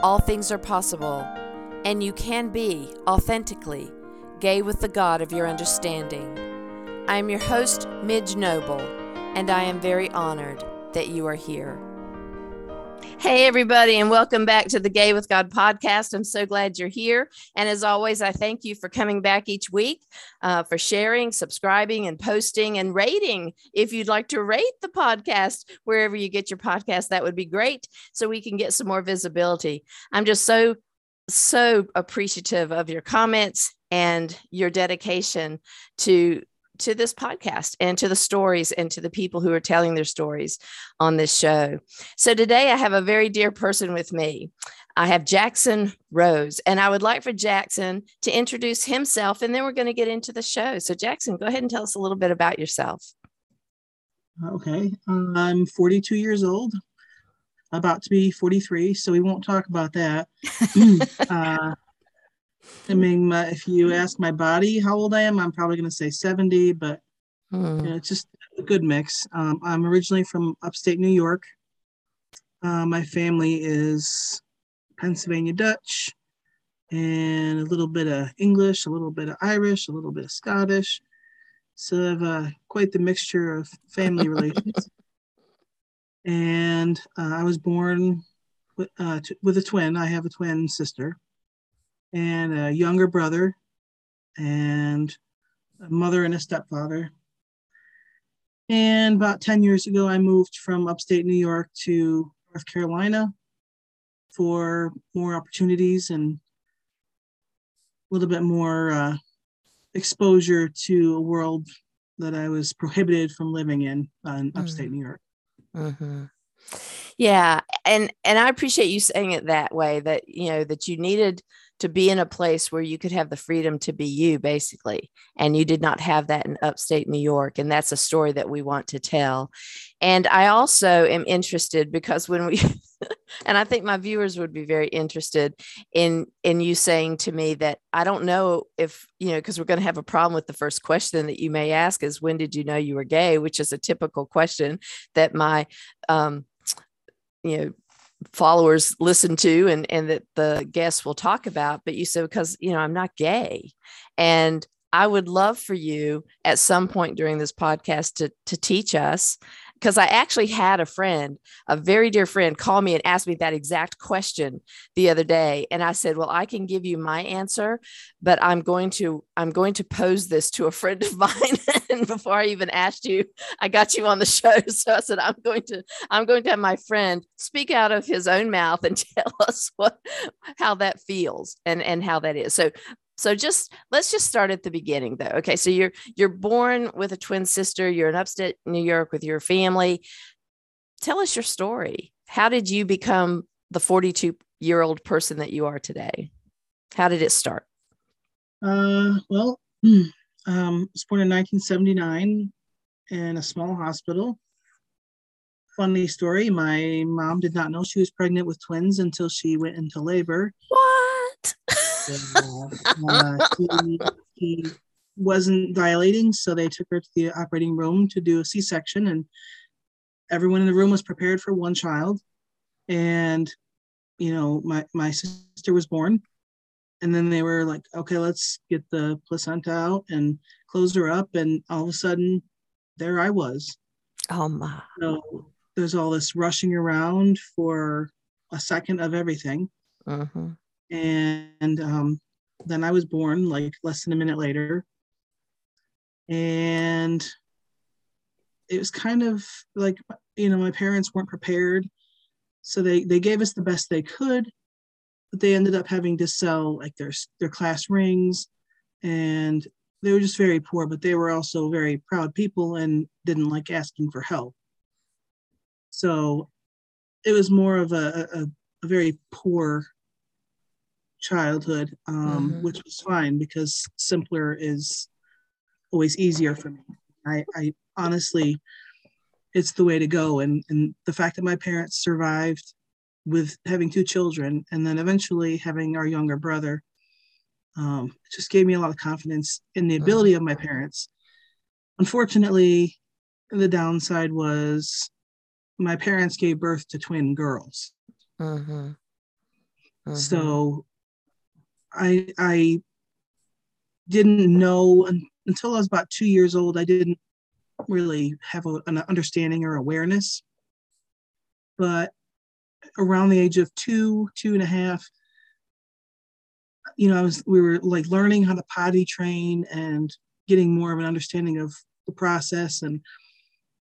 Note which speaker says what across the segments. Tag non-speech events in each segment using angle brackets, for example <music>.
Speaker 1: all things are possible and you can be authentically gay with the God of your understanding. I am your host, Midge Noble, and I am very honored that you are here. Hey, everybody, and welcome back to the Gay with God podcast. I'm so glad you're here. And as always, I thank you for coming back each week, uh, for sharing, subscribing, and posting and rating. If you'd like to rate the podcast wherever you get your podcast, that would be great so we can get some more visibility. I'm just so, so appreciative of your comments and your dedication to to this podcast and to the stories and to the people who are telling their stories on this show. So today I have a very dear person with me. I have Jackson Rose, and I would like for Jackson to introduce himself, and then we're going to get into the show. So, Jackson, go ahead and tell us a little bit about yourself.
Speaker 2: Okay. I'm 42 years old, about to be 43, so we won't talk about that. <laughs> uh, I mean, my, if you ask my body how old I am, I'm probably going to say 70, but hmm. you know, it's just a good mix. Um, I'm originally from upstate New York. Uh, my family is Pennsylvania Dutch and a little bit of English, a little bit of Irish, a little bit of Scottish. So I have uh, quite the mixture of family <laughs> relations. And uh, I was born with, uh, t- with a twin. I have a twin sister and a younger brother and a mother and a stepfather. And about 10 years ago, I moved from upstate New York to North Carolina for more opportunities and a little bit more uh, exposure to a world that I was prohibited from living in uh, in upstate mm-hmm. New York.
Speaker 1: Mm-hmm. Yeah, and and I appreciate you saying it that way. That you know that you needed to be in a place where you could have the freedom to be you basically. And you did not have that in upstate new york and that's a story that we want to tell. And i also am interested because when we <laughs> and i think my viewers would be very interested in in you saying to me that i don't know if you know because we're going to have a problem with the first question that you may ask is when did you know you were gay? which is a typical question that my um you know followers listen to and and that the guests will talk about but you said because you know i'm not gay. And i would love for you at some point during this podcast to to teach us because I actually had a friend, a very dear friend, call me and ask me that exact question the other day. And I said, Well, I can give you my answer, but I'm going to, I'm going to pose this to a friend of <laughs> mine. and before I even asked you, I got you on the show. <laughs> So I said, I'm going to, I'm going to have my friend speak out of his own mouth and <laughs> tell us what how that feels and, and how that is. So so just let's just start at the beginning though. Okay. So you're you're born with a twin sister, you're in upstate New York with your family. Tell us your story. How did you become the 42 year old person that you are today? How did it start?
Speaker 2: Uh, well, um, I was born in 1979 in a small hospital. Funny story, my mom did not know she was pregnant with twins until she went into labor.
Speaker 1: What? <laughs>
Speaker 2: uh, he, he, wasn't dilating, so they took her to the operating room to do a C-section, and everyone in the room was prepared for one child. And you know, my my sister was born, and then they were like, "Okay, let's get the placenta out and close her up," and all of a sudden, there I was.
Speaker 1: Oh my!
Speaker 2: So there's all this rushing around for a second of everything. Uh-huh and um, then I was born like less than a minute later. And it was kind of like, you know, my parents weren't prepared. So they, they gave us the best they could, but they ended up having to sell like their, their class rings. And they were just very poor, but they were also very proud people and didn't like asking for help. So it was more of a, a, a very poor childhood, um,
Speaker 1: Mhm.
Speaker 2: which was fine because simpler is always easier for me. I, I honestly, it's the way to go. And, and the fact that my parents survived with having two children and then eventually having our younger brother um, just gave me a lot of confidence in the ability of my parents. Unfortunately, the downside was my parents gave birth to twin girls.
Speaker 1: Mhm. Mhm.
Speaker 2: So I I didn't know until I was about two years old. I didn't really have a, an understanding or awareness. But around the age of two, two and a half, you know, I was we were like learning how to potty train and getting more of an understanding of the process. And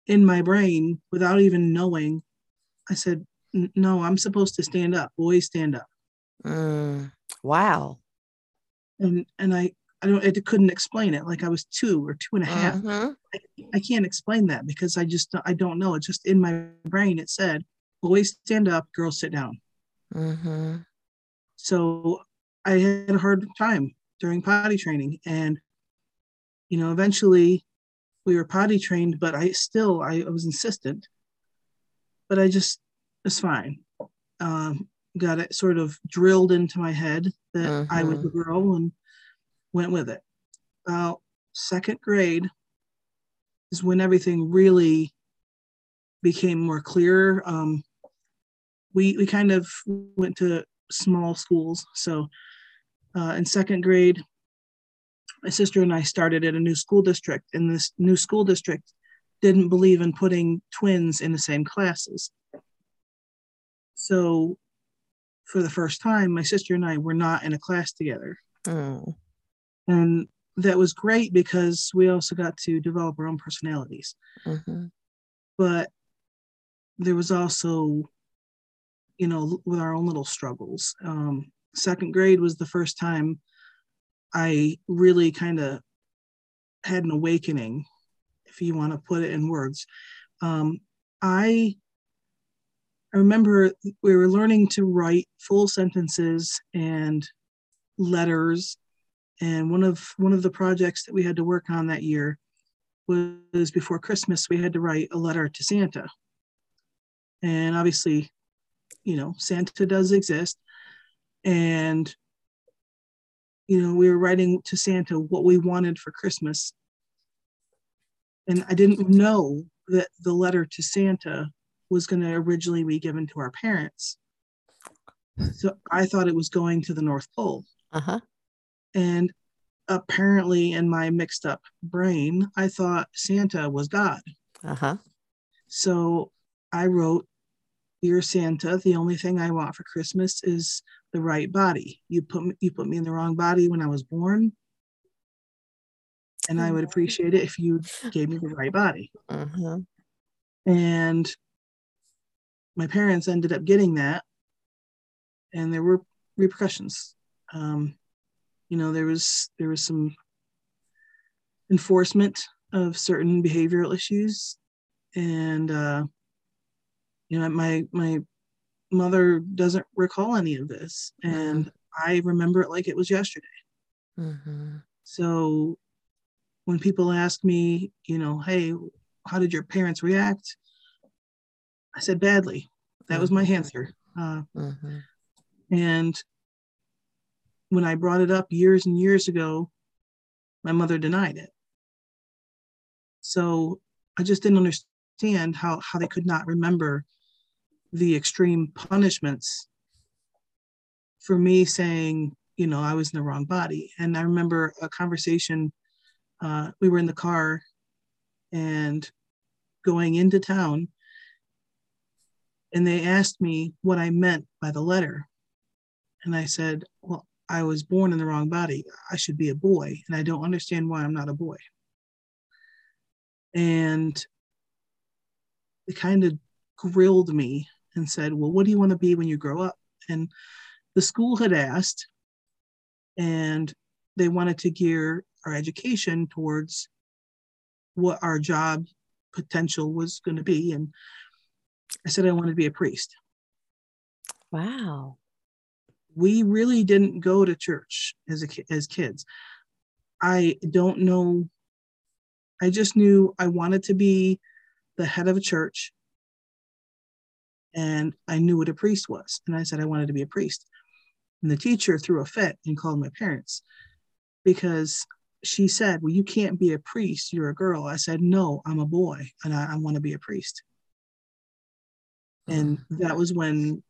Speaker 2: in my brain, without even knowing, I said, "No, I'm supposed to stand up. Boys stand up."
Speaker 1: Mm. Wow.
Speaker 2: and and I I don't I couldn't explain it like I was two or two and a half.
Speaker 1: Mhm.
Speaker 2: I can't explain that because I just I don't know. It's just in my brain. It said boys stand up, girls sit down.
Speaker 1: Mhm.
Speaker 2: So I had a hard time during potty training, and you know eventually we were potty trained, but I still I, I was insistent. But I just it's fine. Um, got it sort of drilled into my head that I was
Speaker 1: Mhm.
Speaker 2: a girl and went with it. About second grade is when everything really became more clear. Um, we we kind of went to small schools, so uh, in second grade, my sister and I started at a new school district, and this new school district didn't believe in putting twins in the same classes. So, for the first time, my sister and I were not in a class together.
Speaker 1: Mm.
Speaker 2: And that was great because we also got to develop our own personalities.
Speaker 1: Mhm.
Speaker 2: But there was also, you know, with our own little struggles. Um, second grade was the first time I really kind of had an awakening, if you want to put it in words. Um, I I remember we were learning to write full sentences and letters and one of one of the projects that we had to work on that year was before christmas we had to write a letter to santa. And obviously you know santa does exist and you know we were writing to santa what we wanted for christmas. And i didn't know that the letter to santa was going to originally be given to our parents so i thought it was going to the north pole
Speaker 1: Uh-huh.
Speaker 2: and apparently, in my mixed up brain, I thought Santa was God.
Speaker 1: Uh-huh.
Speaker 2: So I wrote, Dear Santa, the only thing I want for Christmas is the right body. You put me, you put me in the wrong body when I was born. And I would appreciate it if you gave me the right body.
Speaker 1: Mhm.
Speaker 2: And my parents ended up getting that. And there were repercussions. Um, you know, there was there was some enforcement of certain behavioral issues. And uh, you know, my my mother doesn't recall any of this. And I remember it like it was yesterday.
Speaker 1: Mhm.
Speaker 2: So when people ask me, you know, hey, how did your parents react? I said badly. That was my answer. Uh,
Speaker 1: Mhm.
Speaker 2: and when I brought it up years and years ago, my mother denied it. So I just didn't understand how, how they could not remember the extreme punishments for me saying, you know, I was in the wrong body. And I remember a conversation, uh, we were in the car and going into town, and they asked me what I meant by the letter. And I said, well, I was born in the wrong body. I should be a boy, and I don't understand why I'm not a boy. And they kind of grilled me and said, Well, what do you want to be when you grow up? And the school had asked, and they wanted to gear our education towards what our job potential was going to be. And I said, I wanted to be a priest.
Speaker 1: Wow.
Speaker 2: we really didn't go to church as a as kids. I don't know. I just knew I wanted to be the head of a church, and I knew what a priest was, and I said I wanted to be a priest. And the teacher threw a fit and called my parents because she said, Well, you can't be a priest. You're a girl. I said, No, I'm a boy and I, I want to be a priest. And that was when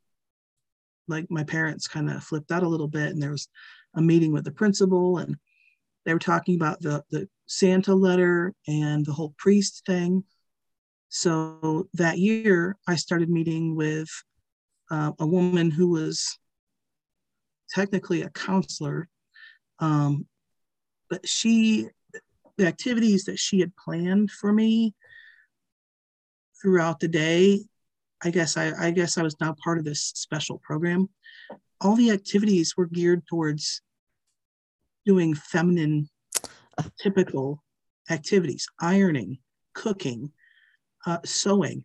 Speaker 2: like my parents kind of flipped out a little bit and there was a meeting with the principal and they were talking about the the Santa letter and the whole priest thing. So that year I started meeting with uh, a woman who was technically a counselor um, but she the activities that she had planned for me throughout the day i guess I, I guess i was now part of this special program all the activities were geared towards doing feminine typical activities ironing cooking uh, sewing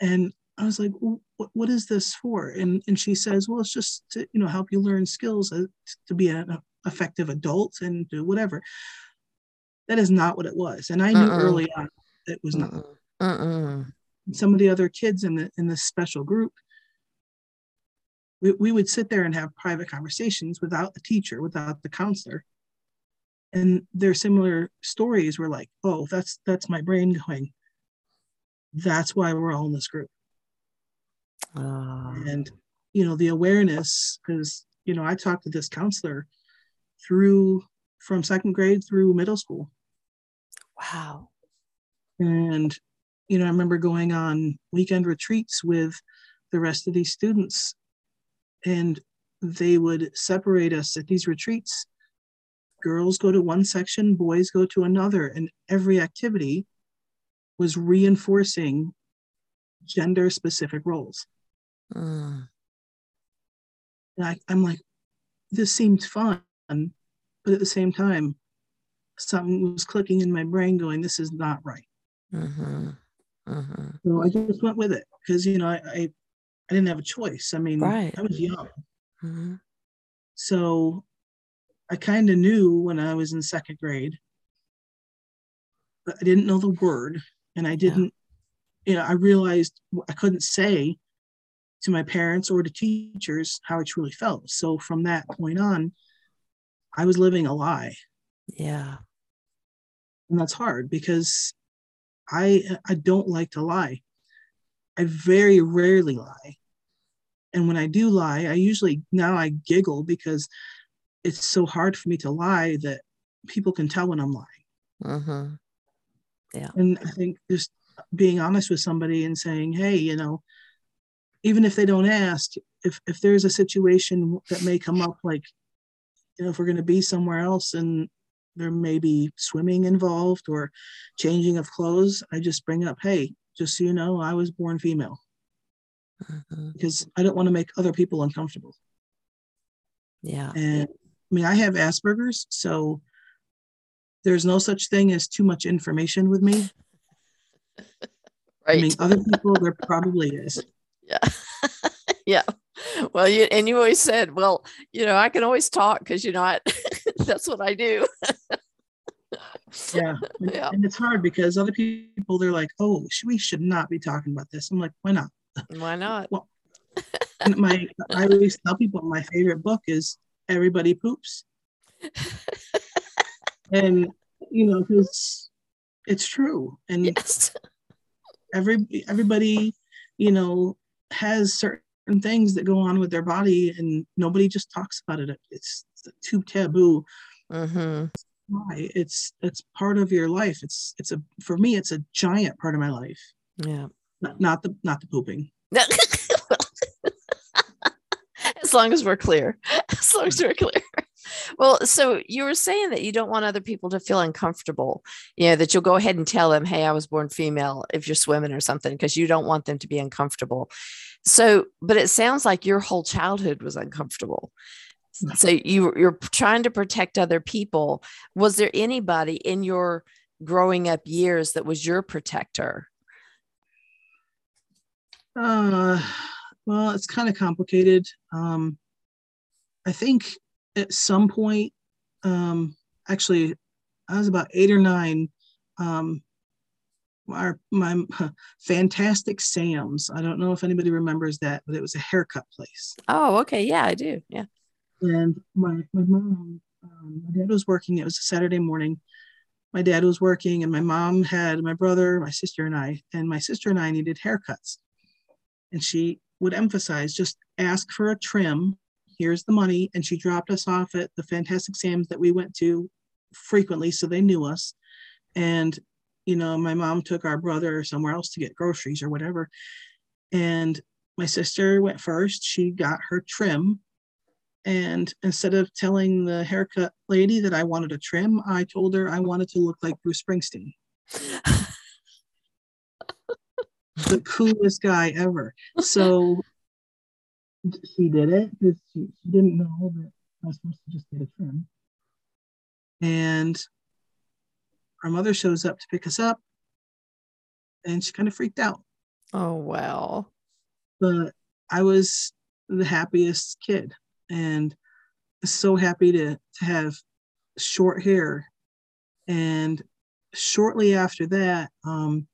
Speaker 2: and i was like what, what is this for and and she says well it's just to you know help you learn skills uh, to be an effective adult and do whatever. That is not what it was. And I knew uh-uh. early on it was not. Uh-uh. Some of the other kids in the in this special group, we, we would sit there and have private conversations without the teacher, without the counselor. And their similar stories were like, oh, that's that's my brain going. That's why we're all in this group. Uh. And you know, the awareness, because you know, I talked to this counselor through from second grade through middle school.
Speaker 1: Wow.
Speaker 2: And, you know, I remember going on weekend retreats with the rest of these students, and they would separate us at these retreats. Girls go to one section, boys go to another, and every activity was reinforcing gender specific roles. Mm. I, I'm like, this seemed fun but at the same time, something was clicking in my brain going, this is not right. Mm-hmm. Mm-hmm. So I just went with it because, you know, I, I, I, didn't have a choice. I mean, right. I was young. Mm-hmm. So I kind of knew when I was in second grade, but I didn't know the word. And I didn't, yeah. you know, I realized I couldn't say to my parents or to teachers how I truly felt. So from that point on, I was living a lie.
Speaker 1: Yeah.
Speaker 2: And that's hard because I I don't like to lie. I very rarely lie. And when I do lie, I usually now I giggle because it's so hard for me to lie that people can tell when I'm lying. Mm-hmm. Yeah. And I think just being honest with somebody and saying, hey, you know, even if they don't ask, if if there's a situation that may come up like you know, if we're going to be somewhere else and there may be swimming involved or changing of clothes, I just bring up, hey, just so you know, I was born female. Mm-hmm. Because I don't want to make other people uncomfortable.
Speaker 1: Yeah.
Speaker 2: And I mean, I have Asperger's, so there's no such thing as too much information with me. right. I mean, other people, there probably is. <laughs>
Speaker 1: Yeah. <laughs> yeah well, you and you always said, well, you know, I can always talk because you're I, <laughs> that's what I do.
Speaker 2: yeah, <laughs> yeah, and it's hard because other people they're like, oh, we should not be talking about this. I'm like, why not?
Speaker 1: Why not? <laughs>
Speaker 2: well, my I always tell people my favorite book is Everybody Poops, and you know, because it's true, and yes. every everybody, you know, has certain things that go on with their body and nobody just talks about it it's, too taboo. Mm-hmm. why? It's it's part of your life. It's it's a for me it's a giant part of my life.
Speaker 1: Yeah.
Speaker 2: Not, not the not the pooping. <laughs>
Speaker 1: As long as we're clear. As long as we're clear. Well so you were saying that you don't want other people to feel uncomfortable you know that you'll go ahead and tell them hey i was born female if you're swimming or something because you don't want them to be uncomfortable. So, but it sounds like your whole childhood was uncomfortable. So you you're trying to protect other people. Was there anybody in your growing up years that was your protector?
Speaker 2: Uh, well, it's kind of complicated. Um, I think at some point, um, actually, I was about eight or nine. Um, our my <laughs> fantastic Sam's. I don't know if anybody remembers that, but it was a haircut place.
Speaker 1: Oh, okay, yeah, I do. Yeah.
Speaker 2: And my my mom, um, my dad was working. It was a Saturday morning. My dad was working, and my mom had my brother, my sister, and I. And my sister and I needed haircuts, and she would emphasize just ask for a trim. Here's the money, and she dropped us off at the Fantastic Sam's that we went to frequently, so they knew us. And you know, my mom took our brother somewhere else to get groceries or whatever. And my sister went first. She got her trim. And instead of telling the haircut lady that I wanted a trim, I told her I wanted to look like Bruce Springsteen. <laughs> the coolest guy ever. So she did it because she, she didn't know that I was supposed to just get a trim. And our mother shows up to pick us up and she kind of freaked out.
Speaker 1: Oh, wow.
Speaker 2: But I was the happiest kid and so happy to, to have short hair. And shortly after that, um,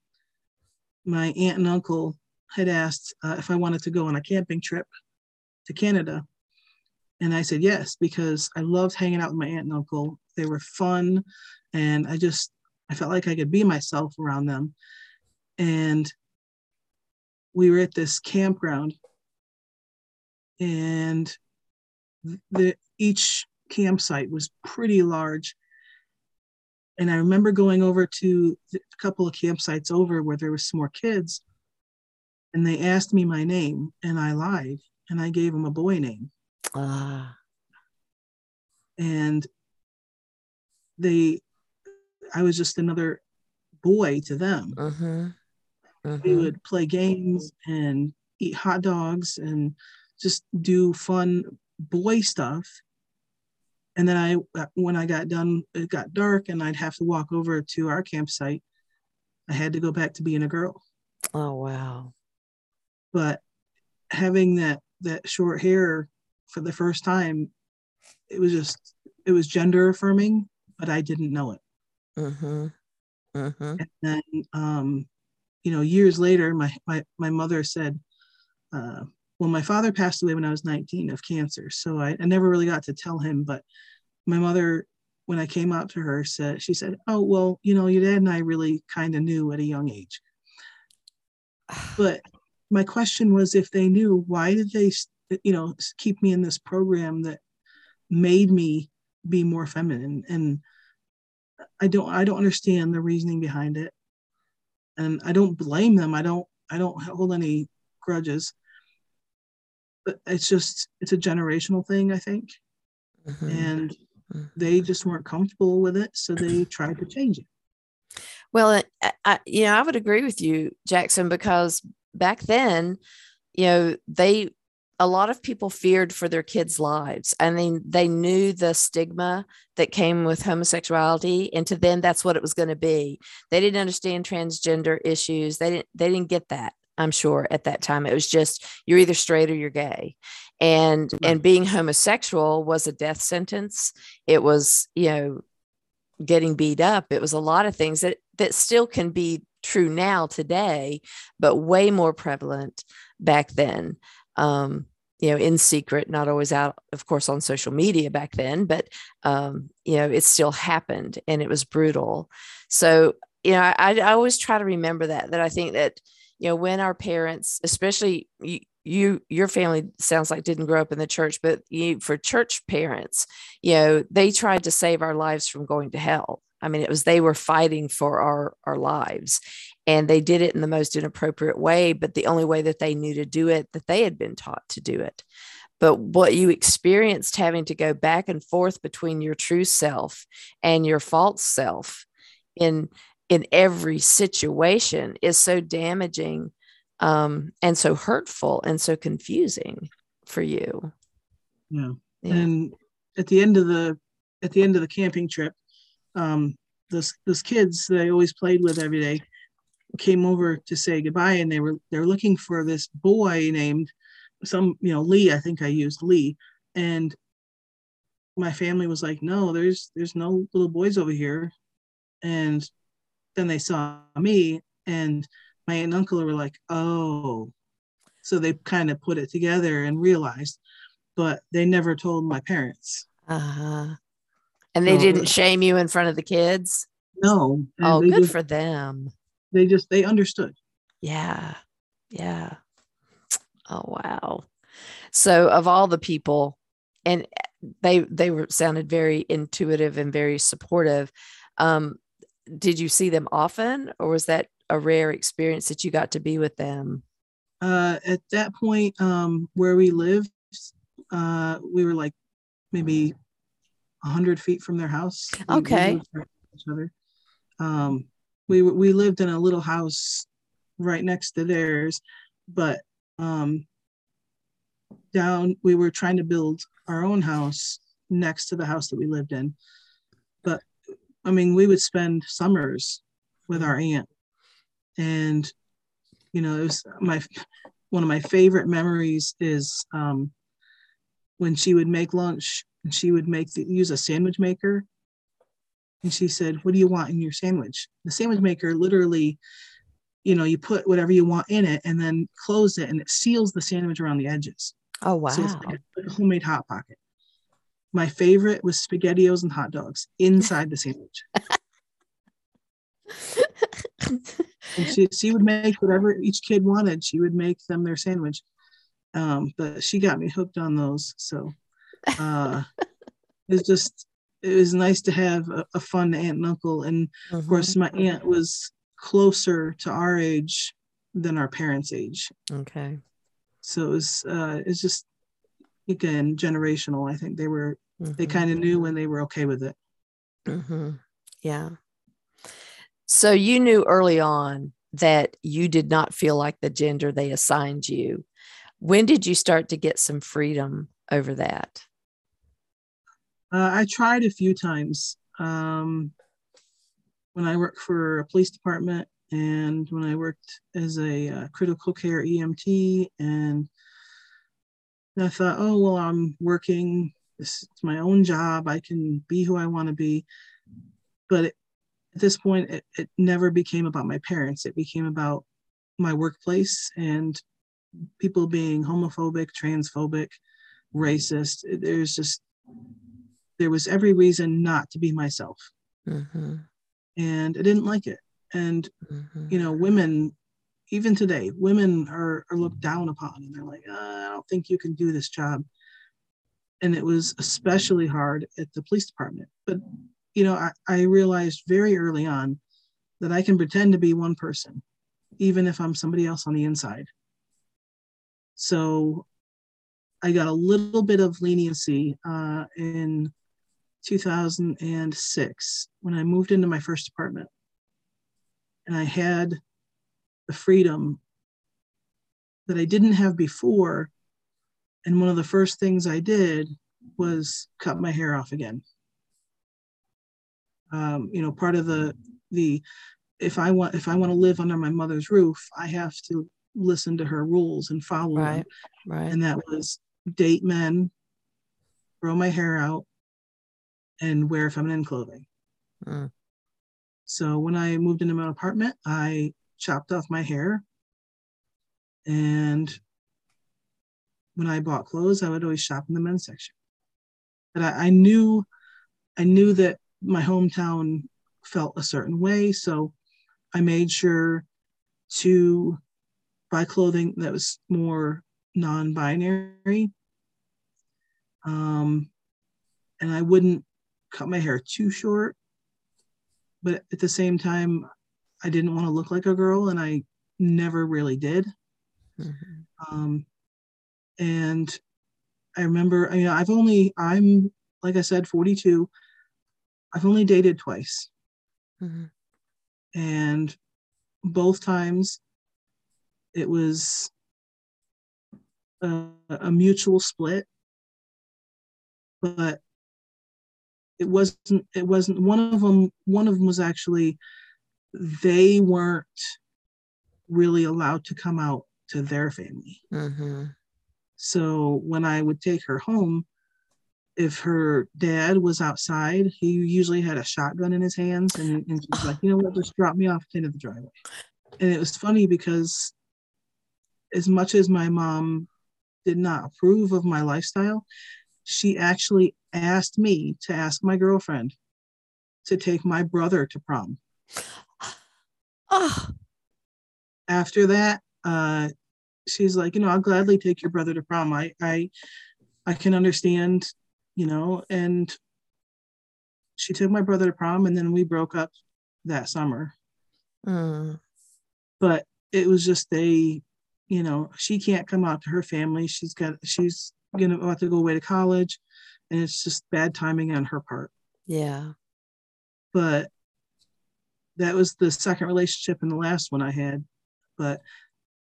Speaker 2: my aunt and uncle had asked uh, if I wanted to go on a camping trip to Canada. And I said yes, because I loved hanging out with my aunt and uncle. They were fun. And I just, I felt like I could be myself around them. And we were at this campground and the each campsite was pretty large and i remember going over to a couple of campsites over where there was some more kids and they asked me my name and i lied and i gave them a boy name ah. and they I was just another boy to them. Uh-huh. Uh-huh. We would play games and eat hot dogs and just do fun boy stuff. And then I, when I got done, it got dark and I'd have to walk over to our campsite. I had to go back to being a girl.
Speaker 1: Oh, wow.
Speaker 2: But having that, that short hair for the first time, it was just, it was gender affirming, but I didn't know it. Mm-hmm. Mm-hmm. And then, um, you know, years later, my my my mother said, uh, "Well, my father passed away when I was 19 of cancer, so I, I never really got to tell him." But my mother, when I came out to her, said she said, "Oh, well, you know, your dad and I really kind of knew at a young age." <sighs> But my question was, if they knew, why did they, you know, keep me in this program that made me be more feminine and I don't I don't understand the reasoning behind it. And I don't blame them. I don't I don't hold any grudges. But it's just it's a generational thing, I think. Mm-hmm. And mm-hmm. they just weren't comfortable with it, so they <clears throat> tried to change it.
Speaker 1: Well, I, I, you know, I would agree with you, Jackson, because back then, you know, they a lot of people feared for their kids' lives. I mean, they knew the stigma that came with homosexuality, and to them, that's what it was going to be. They didn't understand transgender issues. They didn't. They didn't get that. I'm sure at that time it was just you're either straight or you're gay, and right. and being homosexual was a death sentence. It was you know getting beat up. It was a lot of things that that still can be true now today, but way more prevalent back then um, you know, in secret, not always out, of course, on social media back then, but, um, you know, it still happened and it was brutal. So, you know, I, I always try to remember that, that I think that, you know, when our parents, especially you, you your family sounds like didn't grow up in the church but you for church parents you know they tried to save our lives from going to hell. I mean it was they were fighting for our our lives and they did it in the most inappropriate way but the only way that they knew to do it that they had been taught to do it. But what you experienced having to go back and forth between your true self and your false self in in every situation is so damaging um, and so hurtful and so confusing for you
Speaker 2: yeah. yeah and at the end of the at the end of the camping trip um those those kids that i always played with every day came over to say goodbye and they were they're looking for this boy named some you know lee i think i used lee and my family was like, no, there's there's no little boys over here. And then they saw me and my aunt and uncle were like, oh. So they kind of put it together and realized, but they never told my parents.
Speaker 1: Uh-huh. And they
Speaker 2: So-
Speaker 1: didn't shame you in front of the kids?
Speaker 2: No.
Speaker 1: Oh, good
Speaker 2: just,
Speaker 1: for them.
Speaker 2: they just they understood.
Speaker 1: Yeah. Yeah. Oh wow. So of all the people and they they were sounded very intuitive and very supportive. Um did you see them often or was that a rare experience that you got to be with them?
Speaker 2: Uh, at that point, um, where we lived, uh, we were like maybe a hundred feet from their house. We- we
Speaker 1: Okay.
Speaker 2: lived right next to each other. Um, we we lived in a little house right next to theirs, but um, down we were trying to build our own house next to the house that we lived in. I mean, we would spend summers with our aunt, and you know, it was my one of my favorite memories is um, when she would make lunch and she would make the, use a sandwich maker. And she said, "What do you want in your sandwich?" The sandwich maker literally, you know, you put whatever you want in it and then close it, and it seals the sandwich around the edges.
Speaker 1: Oh wow.
Speaker 2: So it's like a homemade hot pocket. My favorite was SpaghettiOs and hot dogs inside the sandwich. <laughs> and she, she would make whatever each kid wanted she would make them their sandwich um, but she got me hooked on those so uh, <laughs> it's just it was nice to have a, a fun aunt and uncle and of
Speaker 1: Mhm.
Speaker 2: course my aunt was closer to our age than our parents age
Speaker 1: Okay.
Speaker 2: so it was uh, it's just again generational i think they were they
Speaker 1: Mhm.
Speaker 2: kind of knew when they were okay with it
Speaker 1: hmm Yeah. So you knew early on that you did not feel like the gender they assigned you. When did you start to get some freedom over that?
Speaker 2: Uh, I tried a few times um, when I worked for a police department and when I worked as a uh, critical care EMT. And I thought, oh, well, I'm working, this is my own job. I can be who I want to be. But it, at this point, it, it never became about my parents, it became about my workplace and people being homophobic, transphobic, racist. There's just, there was every reason not to be myself
Speaker 1: Mm-hmm.
Speaker 2: and i didn't like it and
Speaker 1: Mm-hmm.
Speaker 2: you know women even today women are, are looked down upon and they're like uh, i don't think you can do this job. And it was especially hard at the police department. But you know I, I realized very early on that i can pretend to be one person even if i'm somebody else on the inside. So i got a little bit of leniency uh, in 2006 when I moved into my first apartment. And I had the freedom that I didn't have before. And one of the first things I did was cut my hair off again. Um, you know, part of the the if I want if I want to live under my mother's roof, I have to listen to her rules and follow them
Speaker 1: Right. Right.
Speaker 2: and that was date men, grow my hair out, and wear feminine clothing.
Speaker 1: Mm.
Speaker 2: So when I moved into my apartment, I chopped off my hair. And when I bought clothes, I would always shop in the men's section. But I, I knew I knew that my hometown felt a certain way. So I made sure to buy clothing that was more non-binary. Um, and I wouldn't cut my hair too short, but at the same time, I didn't want to look like a girl, and I never really did.
Speaker 1: Mhm.
Speaker 2: Um, and I remember, you know, I've only, I'm like I said, 42. I've only dated twice,
Speaker 1: Mhm.
Speaker 2: and both times it was a, a mutual split but it wasn't it wasn't one of them one of them was actually they weren't really allowed to come out to their family
Speaker 1: Mhm.
Speaker 2: so when i would take her home if her dad was outside, he usually had a shotgun in his hands and, and she's like, you know what, just drop me off at the end of the driveway. And it was funny because as much as my mom did not approve of my lifestyle, she actually asked me to ask my girlfriend to take my brother to prom.
Speaker 1: Oh,
Speaker 2: After that, uh, she's like, you know, I'll gladly take your brother to prom. I, I, I can understand, you know, and she took my brother to prom, and then we broke up that summer.
Speaker 1: mm,
Speaker 2: But it was just a, you know, she can't come out to her family. She's got, she's gonna about to go away to college, and it's just bad timing on her part.
Speaker 1: yeah.
Speaker 2: but that was the second relationship and the last one I had. But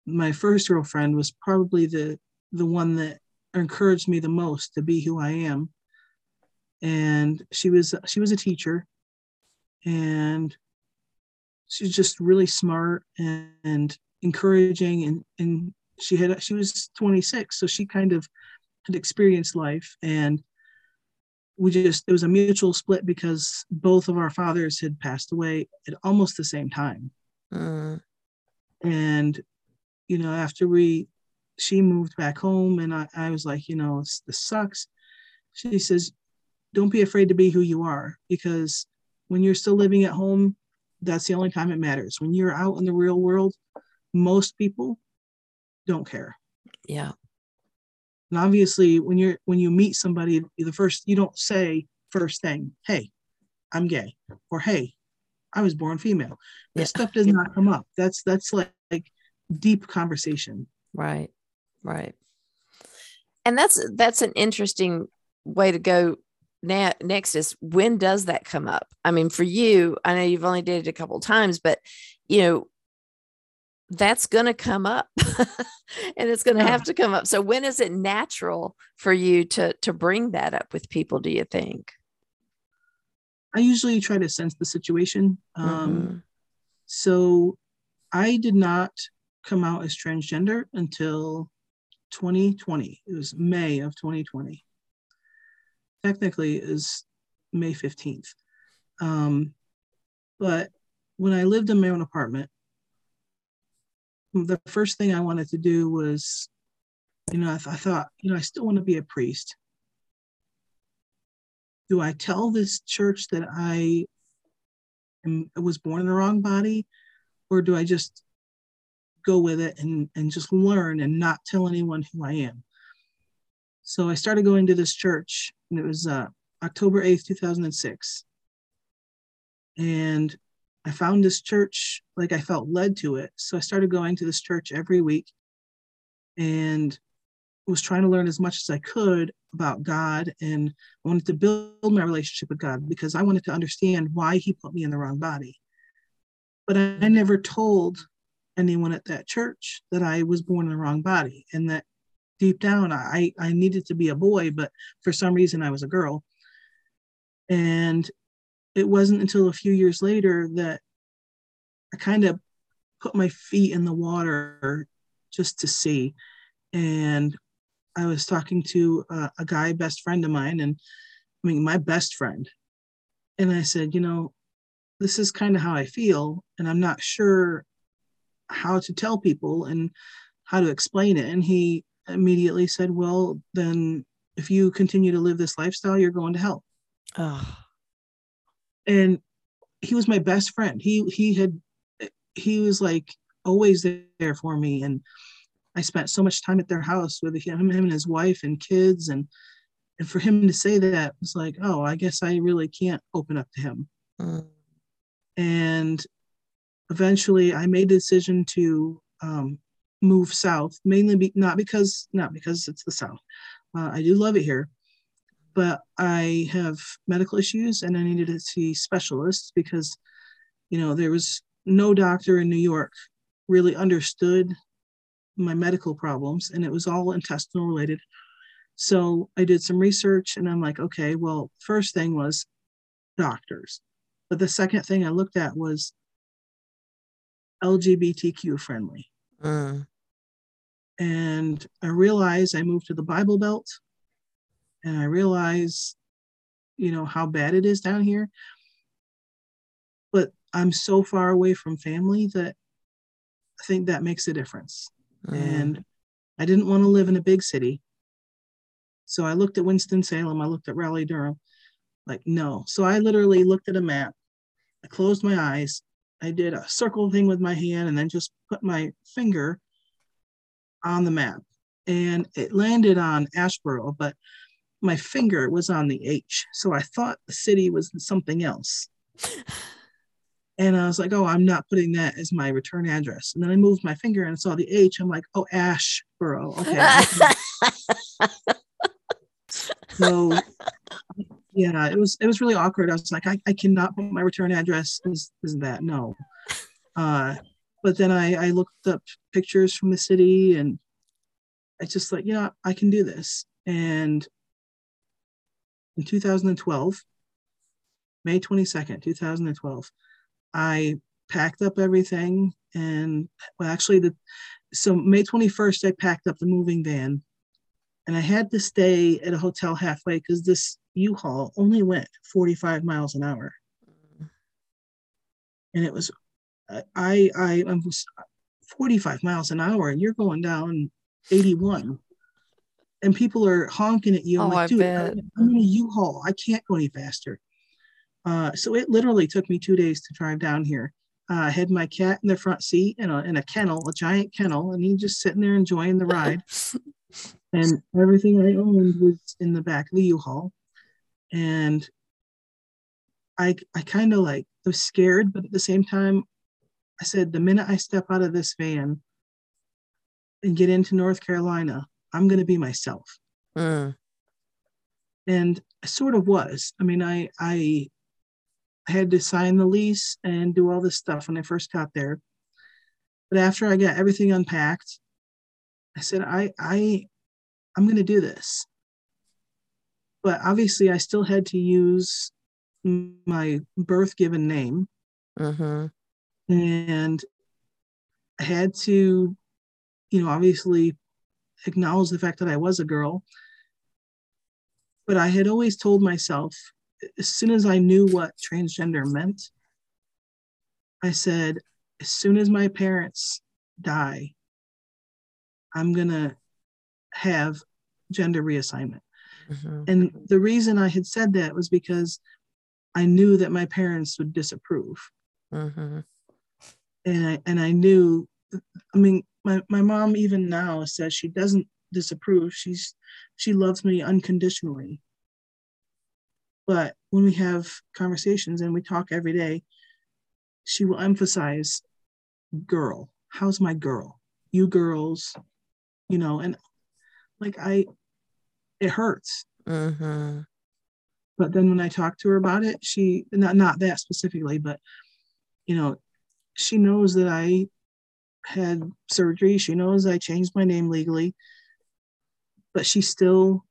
Speaker 2: my first girlfriend was probably the the one that encouraged me the most to be who I am. And she was she was a teacher and she's just really smart and, and encouraging and and she had she was 26 so she kind of had experienced life and we just it was a mutual split because both of our fathers had passed away at almost the same time.
Speaker 1: Mm,
Speaker 2: and you know after we she moved back home and i, I was like you know this, this sucks. She says don't be afraid to be who you are because when you're still living at home that's the only time it matters. When you're out in the real world most people don't care.
Speaker 1: Yeah.
Speaker 2: And obviously when you're when you meet somebody the first you don't say first thing hey i'm gay or hey i was born female that
Speaker 1: Yeah.
Speaker 2: stuff does not come up that's that's like, like deep conversation
Speaker 1: Right. Right. And that's that's an interesting way to go now next is when does that come up? I mean, for you, I know you've only did it a couple times, but you know, that's going to come up <laughs> and it's going to
Speaker 2: Yeah.
Speaker 1: have to come up. So when is it natural for you to to bring that up with people, do you think?
Speaker 2: i usually try to sense the situation um,
Speaker 1: Mhm.
Speaker 2: so i did not come out as transgender until 2020 it was may of 2020 technically it is may 15th um, but when i lived in my own apartment the first thing i wanted to do was you know i, th- I thought you know i still want to be a priest. Do i tell this church that i am, was born in the wrong body or do i just go with it and, and just learn and not tell anyone who i am? So i started going to this church and it was uh, october 8th 2006 and i found this church like i felt led to it so i started going to this church every week and was trying to learn as much as I could about God and I wanted to build my relationship with God because I wanted to understand why he put me in the wrong body. But I, never told anyone at that church that I was born in the wrong body and that deep down I, I needed to be a boy, but for some reason I was a girl. And it wasn't until a few years later that I kind of put my feet in the water just to see. And I was talking to a, a guy, best friend of mine, and I mean, my best friend. And I said, you know, this is kind of how I feel, and I'm not sure how to tell people and how to explain it. And he immediately said, well, then if you continue to live this lifestyle, you're going to hell.
Speaker 1: Oh,
Speaker 2: And he was my best friend. He he had he was like always there for me and I spent so much time at their house with him, him and his wife and kids, and and for him to say that was like, oh, I guess I really can't open up to him.
Speaker 1: mm,
Speaker 2: And eventually, I made the decision to um, move south, mainly be, not because not because it's the south. Uh, I do love it here, but I have medical issues, and I needed to see specialists because, you know, there was no doctor in New York really understood my medical problems and it was all intestinal related. So i did some research and i'm like okay well first thing was doctors. But the second thing i looked at was lgbtq friendly.
Speaker 1: Mm,
Speaker 2: and i realized i moved to the bible belt and I realize, you know, how bad it is down here. But I'm so far away from family that I think that makes a difference. Mm. And I didn't want to live in a big city. So I looked at Winston-Salem, I looked at Raleigh Durham, like, no. So I literally looked at a map, I closed my eyes, I did a circle thing with my hand, and then just put my finger on the map. And it landed on Asheboro, but my finger was on the H. So I thought the city was something else. <laughs> And I was like, oh, I'm not putting that as my return address. And then I moved my finger and saw the H. I'm like, oh, Asheboro. Okay. <laughs> so yeah, it was it was really awkward. I was like, I, I cannot put my return address is is that no. Uh, but then I, I looked up pictures from the city and I just like, yeah, I can do this. And in 2012, May 22nd, 2012, I packed up everything and well actually the so May 21st I packed up the moving van and I had to stay at a hotel halfway because this U-Haul only went 45 miles an hour. And it was I I I was 45 miles an hour and you're going down 81 and people are honking at you. I'm oh, like, dude, I'm in a U-Haul. I can't go any faster. Uh, so it literally took me two days to drive down here. Uh, I had my cat in the front seat in a, in a kennel, a giant kennel, and he just sitting there enjoying the ride. <laughs> and everything I owned was in the back of the U-Haul. And I, I kind of like was scared, but at the same time, I said, the minute I step out of this van and get into North Carolina, I'm going to be myself. Mm. And I sort of was. I mean, I, I had to sign the lease and do all this stuff when I first got there. But after I got everything unpacked, I said, I, I, I'm going to do this. But obviously, I still had to use my birth given name. Mm-hmm. And I had to, you know, obviously acknowledge the fact that I was a girl. But I had always told myself as soon as I knew what transgender meant, I said, as soon as my parents die, I'm going to have gender reassignment. Mm-hmm. And the reason I had said that was because I knew that my parents would disapprove. Mm-hmm. And I and I knew I mean my, my mom even now says she doesn't disapprove. She's she loves me unconditionally. But when we have conversations and we talk every day, she will emphasize girl. How's my girl? You girls, you know, and like I, it hurts. Mm-hmm. But then when I talk to her about it, she not not that specifically, but you know, she knows that I had surgery. She knows I changed my name legally, but she still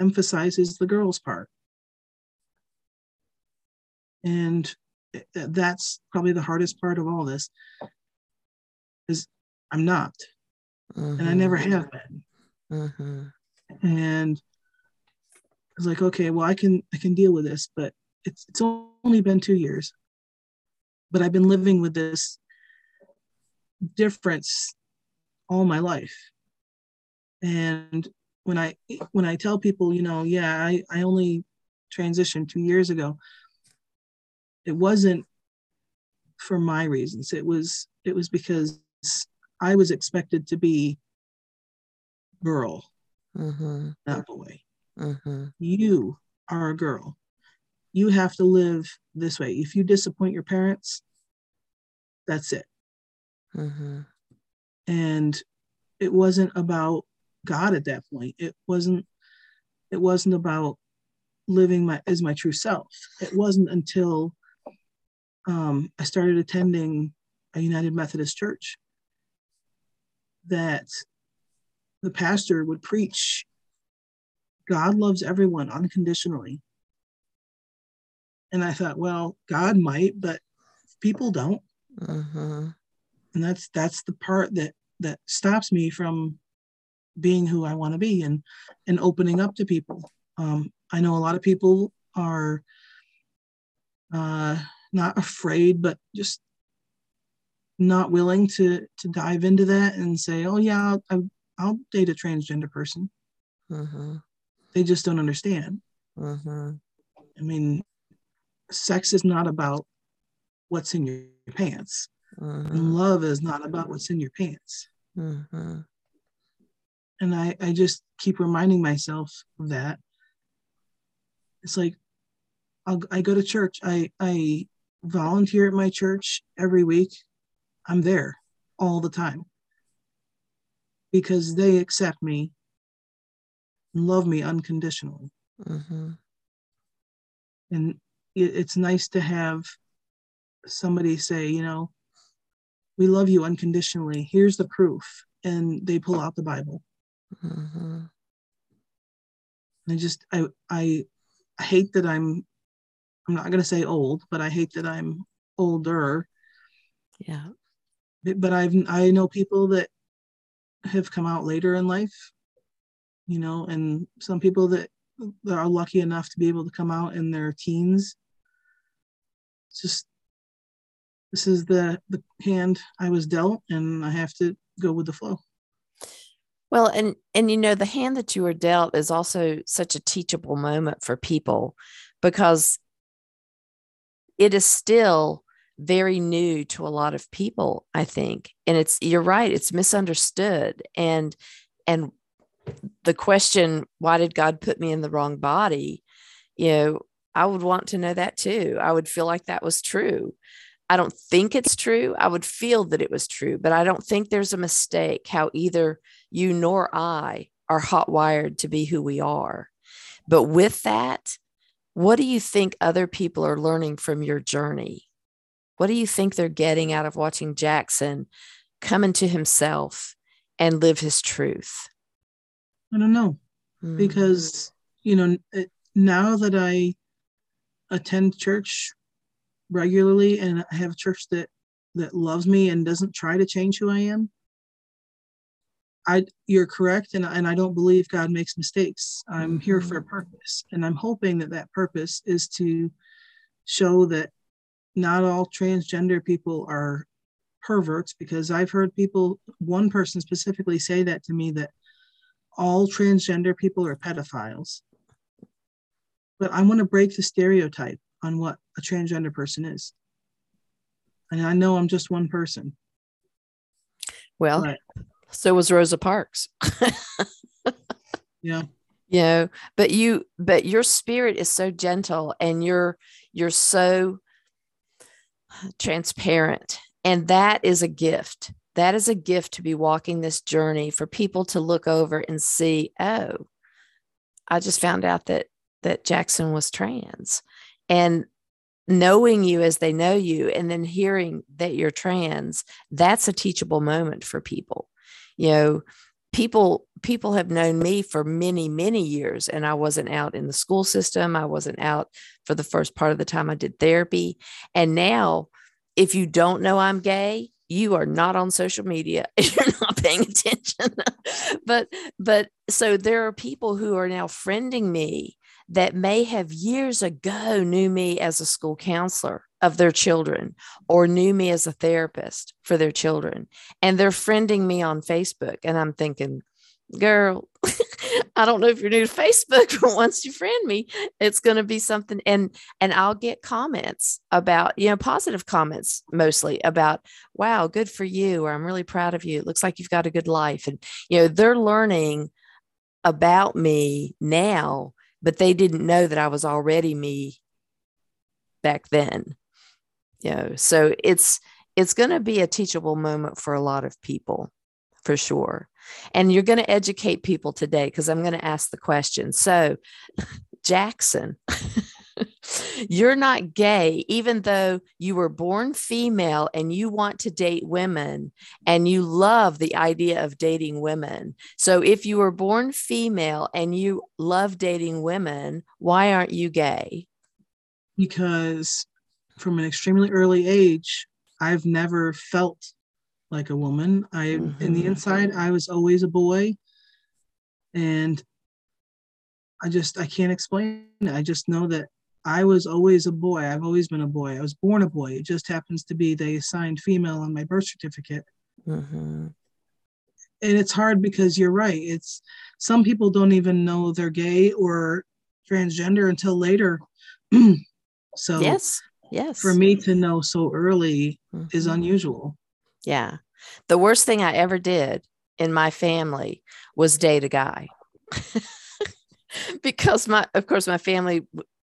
Speaker 2: emphasizes the girl's part and that's probably the hardest part of all this is i'm not mm-hmm. and i never have been mm-hmm. and i was like okay well i can i can deal with this but it's it's only been two years but i've been living with this difference all my life and when i when i tell people you know yeah i i only transitioned two years ago it wasn't for my reasons. It was it was because I was expected to be girl, mm-hmm. not boy. Mm-hmm. You are a girl. You have to live this way. If you disappoint your parents, that's it. Mm-hmm. And it wasn't about God at that point. It wasn't. It wasn't about living my as my true self. It wasn't until um, I started attending a United Methodist church that the pastor would preach God loves everyone unconditionally. And I thought, well, God might, but people don't. Uh-huh. And that's that's the part that that stops me from being who I want to be and and opening up to people. Um, I know a lot of people are uh, not afraid, but just not willing to to dive into that and say, "Oh yeah, I'll, I'll date a transgender person." Mm-hmm. They just don't understand. Mm-hmm. I mean, sex is not about what's in your pants. Mm-hmm. Love is not about what's in your pants. Mm-hmm. And I, I just keep reminding myself of that. It's like I'll, I go to church. I, I volunteer at my church every week. I'm there all the time because they accept me and love me unconditionally. Mm-hmm. And it, it's nice to have somebody say, you know, we love you unconditionally. Here's the proof. And they pull out the Bible. Mm-hmm. I just, I, I, hate that I'm, I'm not going to say old, but I hate that I'm older.
Speaker 1: Yeah.
Speaker 2: But I've, I know people that have come out later in life, you know, and some people that, that are lucky enough to be able to come out in their teens. It's just this is the the hand I was dealt, and I have to go with the flow.
Speaker 1: Well, and and you know the hand that you were dealt is also such a teachable moment for people because it is still very new to a lot of people i think. And it's you're right it's misunderstood. And and the question why did god put me in the wrong body? you know i would want to know that too. I would feel like that was true I don't think it's true. I would feel that it was true, but I don't think there's a mistake how either you nor I are hot wired to be who we are. But with that, what do you think other people are learning from your journey? What do you think they're getting out of watching Jackson come into himself and live his truth?
Speaker 2: I don't know. Mm. Because, you know, now that I attend church regularly and I have a church that that loves me and doesn't try to change who I am, I you're correct and, and I don't believe God makes mistakes. I'm mm-hmm. here for a purpose and I'm hoping that that purpose is to show that not all transgender people are perverts because I've heard people one person specifically say that to me that all transgender people are pedophiles. But I want to break the stereotype on what a transgender person is. And I know I'm just one person.
Speaker 1: Well, but, so was Rosa Parks.
Speaker 2: yeah.
Speaker 1: You know, but you but your spirit is so gentle and you're you're so transparent and that is a gift. That is a gift to be walking this journey for people to look over and see, oh, I just found out that that Jackson was trans and knowing you as they know you and then hearing that you're trans that's a teachable moment for people. You know people people have known me for many many years and i wasn't out in the school system. I wasn't out for the first part of the time i did therapy. And now if you don't know i'm gay you are not on social media <laughs> you're not paying attention. <laughs> But but so there are people who are now friending me that may have years ago knew me as a school counselor of their children or knew me as a therapist for their children. And they're friending me on Facebook. And I'm thinking, girl, <laughs> I don't know if you're new to Facebook, <laughs> but once you friend me, it's going to be something. And and I'll get comments about, you know, positive comments mostly about, wow, good for you, or I'm really proud of you. It looks like you've got a good life. And you know, they're learning about me now but they didn't know that I was already me back then. You know, so it's it's going to be a teachable moment for a lot of people for sure. And you're going to educate people today because I'm going to ask the question. So, <laughs> Jackson, <laughs> <laughs> you're not gay, even though you were born female and you want to date women and you love the idea of dating women. So, if you were born female and you love dating women, why aren't you gay?
Speaker 2: Because from an extremely early age, I've never felt like a woman. I, mm-hmm. in the mm-hmm. inside, I was always a boy. and I just I can't explain it. I just know that I was always a boy. I've always been a boy. I was born a boy. It just happens to be they assigned female on my birth certificate. Mm-hmm. And it's hard because you're right. It's some people don't even know they're gay or transgender until later. <clears throat> so
Speaker 1: yes, yes.
Speaker 2: For me to know so early mm-hmm. is unusual.
Speaker 1: Yeah. The worst thing I ever did in my family was date a guy. <laughs> because my of course my family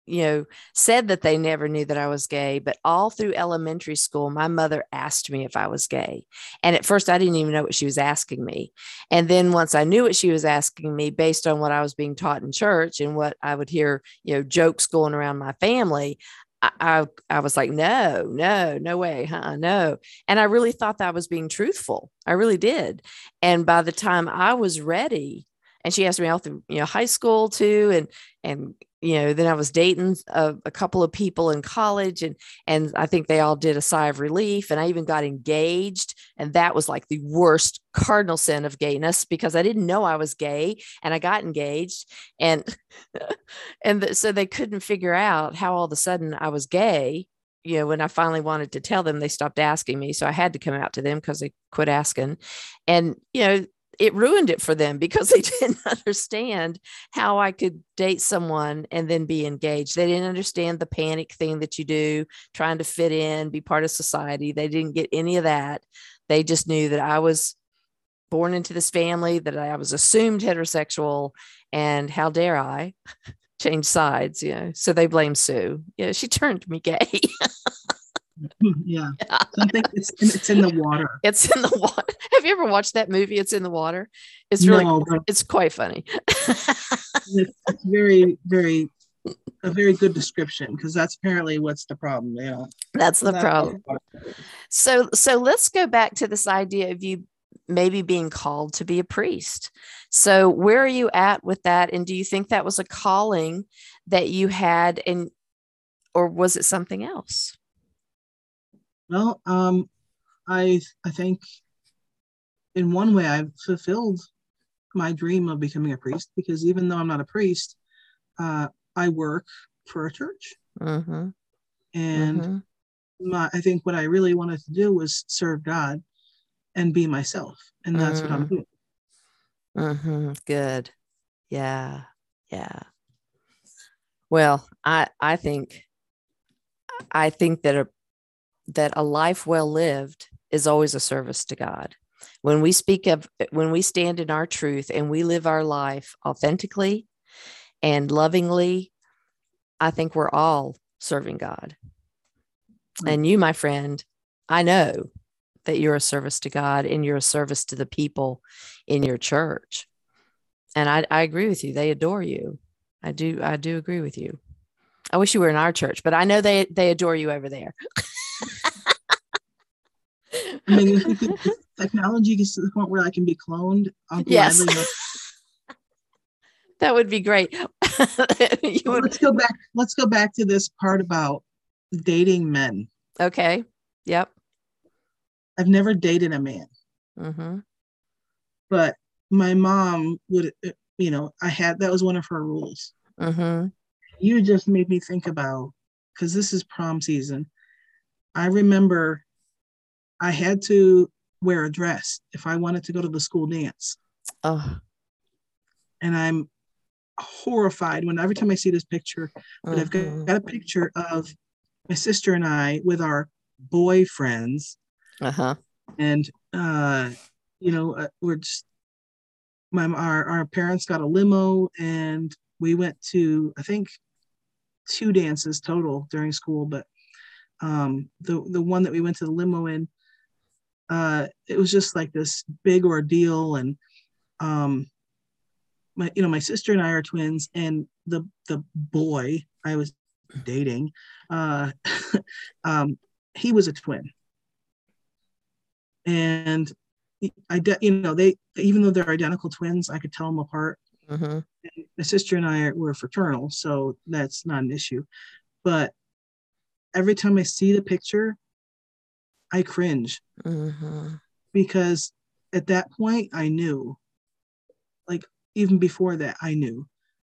Speaker 1: you know said that they never knew that I was gay but all through elementary school my mother asked me if I was gay and at first I didn't even know what she was asking me and then once I knew what she was asking me based on what I was being taught in church and what I would hear you know jokes going around my family I, I, I was like, no, no, no way, huh? No. And I really thought that I was being truthful. I really did. And by the time I was ready, and she asked me all through you know high school too and and you know then i was dating a, uh, a, couple of people in college and and i think they all did a sigh of relief and i even got engaged and that was like the worst cardinal sin of gayness because i didn't know i was gay and i got engaged and <laughs> and the, so they couldn't figure out how all of a sudden i was gay you know when i finally wanted to tell them they stopped asking me so i had to come out to them because they quit asking and you know it ruined it for them because they <laughs> didn't understand how I could date someone and then be engaged. They didn't understand the panic thing that you do, trying to fit in, be part of society. They didn't get any of that. They just knew that I was born into this family, that I was assumed heterosexual, and how dare I <laughs> change sides, you know. So they blame Sue. Yeah, she turned me gay. <laughs> <laughs>
Speaker 2: yeah. Something it's in, it's in the water. <laughs>
Speaker 1: It's in the water. Have you ever watched that movie? It's in the water. It's really no, it's quite funny. <laughs>
Speaker 2: it's, it's very, very a very good description because that's apparently what's the problem. Yeah.
Speaker 1: That's the problem. So so let's go back to this idea of you maybe being called to be a priest. So where are you at with that? And do you think that was a calling that you had and or was it something else?
Speaker 2: Well, um, I I think in one way I've fulfilled my dream of becoming a priest because even though I'm not a priest, uh, I work for a church, mm-hmm. and mm-hmm. My, I think what I really wanted to do was serve God and be myself, and that's mm-hmm. what I'm mm. doing.
Speaker 1: Mm-hmm. Good, yeah, yeah. Well, I I think I think that a that a life well lived is always a service to God. When we speak of, when we stand in our truth and we live our life authentically and lovingly, I think we're all serving God. Mm. And you, my friend, I know that you're a service to God and you're a service to the people in your church. And I, I agree with you. They adore you. I do. I do agree with you. I wish you were in our church, but I know they they adore you over there. <laughs>
Speaker 2: I mean, if <laughs> <laughs> technology gets to the point where I can be cloned,
Speaker 1: I'll yes. <laughs> that would be great.
Speaker 2: would... Let's go back. Let's go back to this part about dating men.
Speaker 1: Okay. Yep.
Speaker 2: I've never dated a man. Mm-hmm. But my mom would, you know, I had that was one of her rules. Mm-hmm. You just made me think about because this is prom season. I remember I had to wear a dress if I wanted to go to the school dance. Oh. And I'm horrified when every time I see this picture, but I've got, mm-hmm. got, a picture of my sister and I with our boyfriends. Uh-huh. And uh, you know, uh, we're just my our, our parents got a limo and we went to I think two dances total during school, but um the the one that we went to the limo in uh, it was just like this big ordeal and um, my you know my sister and I are twins and the the boy I was dating uh, <laughs> um, he was a twin. And I de- you know they even though they're identical twins I could tell them apart. Mm-hmm. my sister and I were fraternal so that's not an issue. But every time I see the picture I cringe mm-hmm. because at that point I knew like even before that, I knew.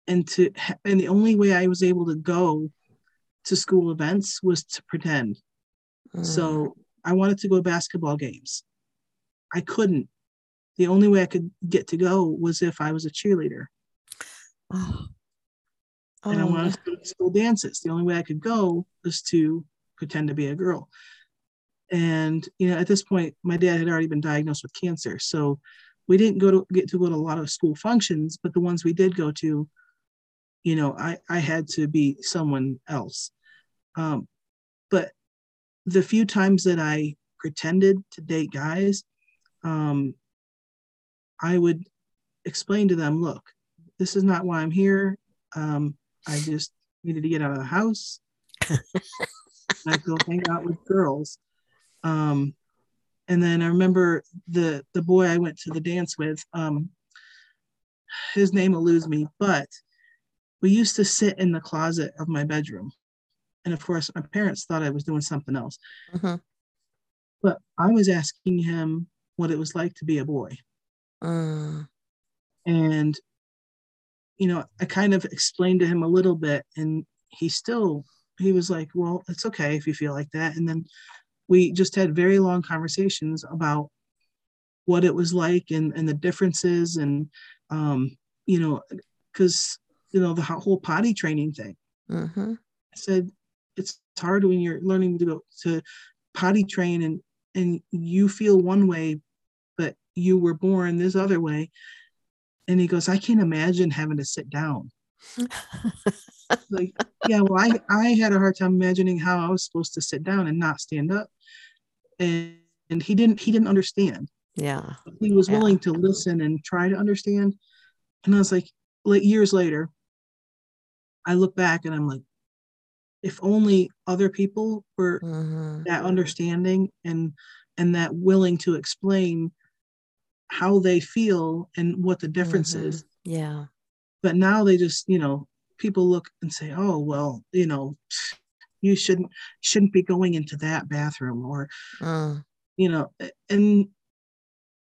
Speaker 2: And to and the only way I was able to go to school events was to pretend. Mm. So I wanted to go to basketball games. I couldn't. The only way I could get to go was if I was a cheerleader. Oh. Oh. And I wanted to go to school dances. The only way I could go was to pretend to be a girl. And you know, at this point, my dad had already been diagnosed with cancer. So we didn't go to get to go to a lot of school functions, but the ones we did go to, you know, I, I had to be someone else. Um, but the few times that I pretended to date guys, um, I would explain to them, look, this is not why I'm here. Um, I just needed to get out of the house. I go hang out with girls. Um, and then I remember the the boy I went to the dance with. Um, his name eludes me, but we used to sit in the closet of my bedroom, and of course, my parents thought I was doing something else. Mm-hmm. But I was asking him what it was like to be a boy, uh. and you know, I kind of explained to him a little bit, and he still he was like, "Well, it's okay if you feel like that." And then we just had very long conversations about what it was like and, and the differences and um, you know because you know the whole potty training thing mm-hmm. i said it's hard when you're learning to go to potty train and and you feel one way but you were born this other way and he goes i can't imagine having to sit down. <laughs> Like yeah well I, I had a hard time imagining how i was supposed to sit down and not stand up. And, and he didn't he didn't understand.
Speaker 1: Yeah.
Speaker 2: He was
Speaker 1: yeah.
Speaker 2: willing to listen and try to understand. And i was like like years later i look back and i'm like if only other people were mm-hmm. that understanding and and that willing to explain how they feel and what the difference mm-hmm. is
Speaker 1: yeah
Speaker 2: but now they just you know people look and say oh well you know you shouldn't shouldn't be going into that bathroom or mm. you know and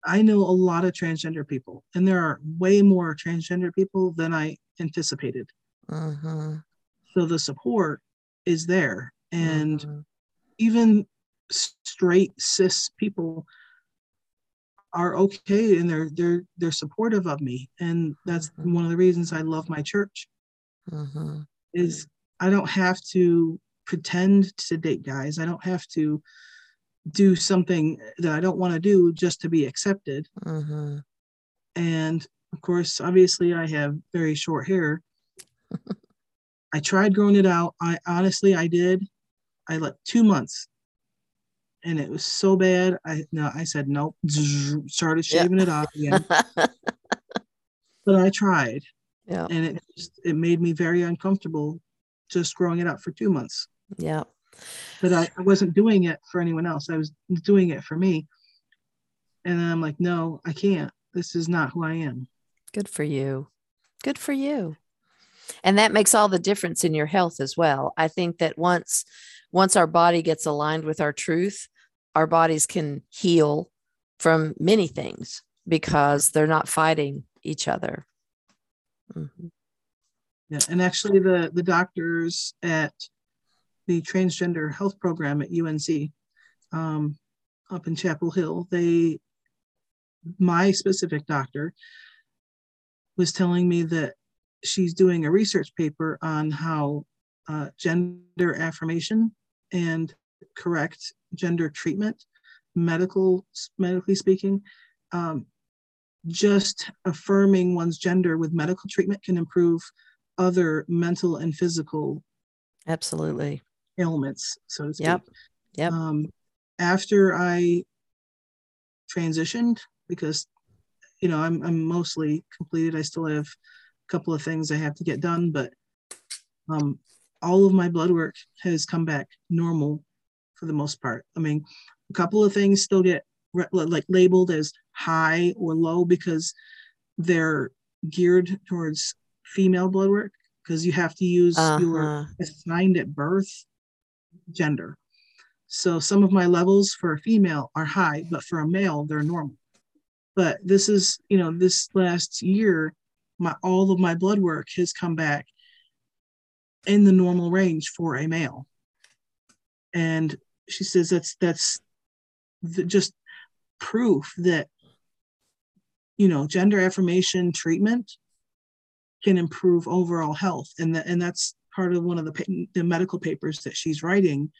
Speaker 2: i know a lot of transgender people and there are way more transgender people than i anticipated mm-hmm. so the support is there and mm-hmm. even straight cis people are okay and they're they're they're supportive of me and that's mm-hmm. one of the reasons i love my church mm-hmm. is i don't have to pretend to date guys. I don't have to do something that I don't want to do just to be accepted. Mm-hmm. And of course, obviously, I have very short hair. <laughs> I tried growing it out. I honestly, I did. I let two months, and it was so bad. I no, I said nope. <laughs> Started shaving it off again. <laughs> but I tried, yeah, and it just it made me very uncomfortable just growing it out for two months.
Speaker 1: Yeah.
Speaker 2: But I, I wasn't doing it for anyone else. I was doing it for me. And I'm like, no, I can't. This is not who I am.
Speaker 1: Good for you. Good for you. And that makes all the difference in your health as well. I think that once once our body gets aligned with our truth, our bodies can heal from many things because they're not fighting each other.
Speaker 2: Mm-hmm. Yeah, and actually, the the doctors at the transgender health program at UNC um, up in Chapel Hill, they, my specific doctor was telling me that she's doing a research paper on how uh, gender affirmation and correct gender treatment, medical medically speaking, um, just affirming one's gender with medical treatment can improve other mental and physical
Speaker 1: absolutely
Speaker 2: ailments, so to speak.
Speaker 1: Yep. Yep.
Speaker 2: Um, after I transitioned, because you know I'm I'm mostly completed. I still have a couple of things I have to get done, but um, all of my blood work has come back normal for the most part. I mean, a couple of things still get re- like labeled as high or low because they're geared towards female blood work because you have to use uh-huh. your assigned at birth gender. So some of my levels for a female are high, but for a male, they're normal. But this is, you know, this last year, my all of my blood work has come back in the normal range for a male. And she says that's that's the, just proof that you know gender affirmation treatment can improve overall health and that and that's part of one of the the medical papers that she's writing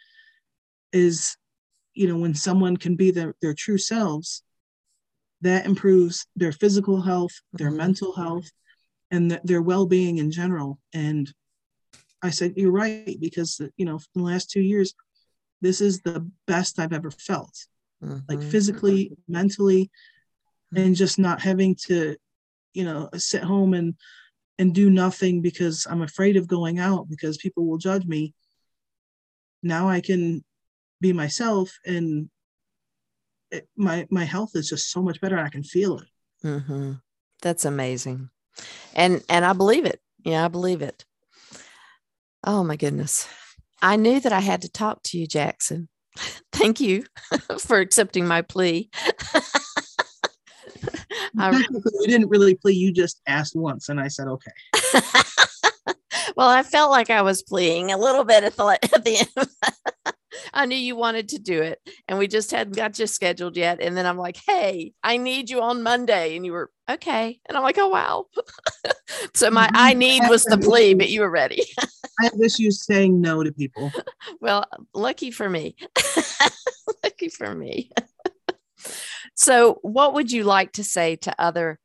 Speaker 2: is you know when someone can be their, their true selves that improves their physical health their mm-hmm. mental health and th- their well-being in general and i said you're right because you know in the last two years this is the best i've ever felt mm-hmm. like physically mentally and just not having to you know sit home and and do nothing because i'm afraid of going out because people will judge me. Now i can be myself and it, my my health is just so much better i can feel it.
Speaker 1: Mm-hmm. that's amazing. And and i believe it. Yeah i believe it oh my goodness. I knew that i had to talk to you jackson. <laughs> Thank you <laughs> for accepting my plea. <laughs>
Speaker 2: You didn't really plea you just asked once and i said okay.
Speaker 1: Well i felt like i was pleading a little bit at the, at the end I knew you wanted to do it, and we just hadn't got you scheduled yet. And then I'm like, "Hey, I need you on Monday," and you were okay. And I'm like, "Oh wow!" <laughs> so my I need was the plea, but you were ready.
Speaker 2: I have issues saying no to people. <laughs>
Speaker 1: Well, lucky for me. <laughs> lucky for me. so, what would you like to say to other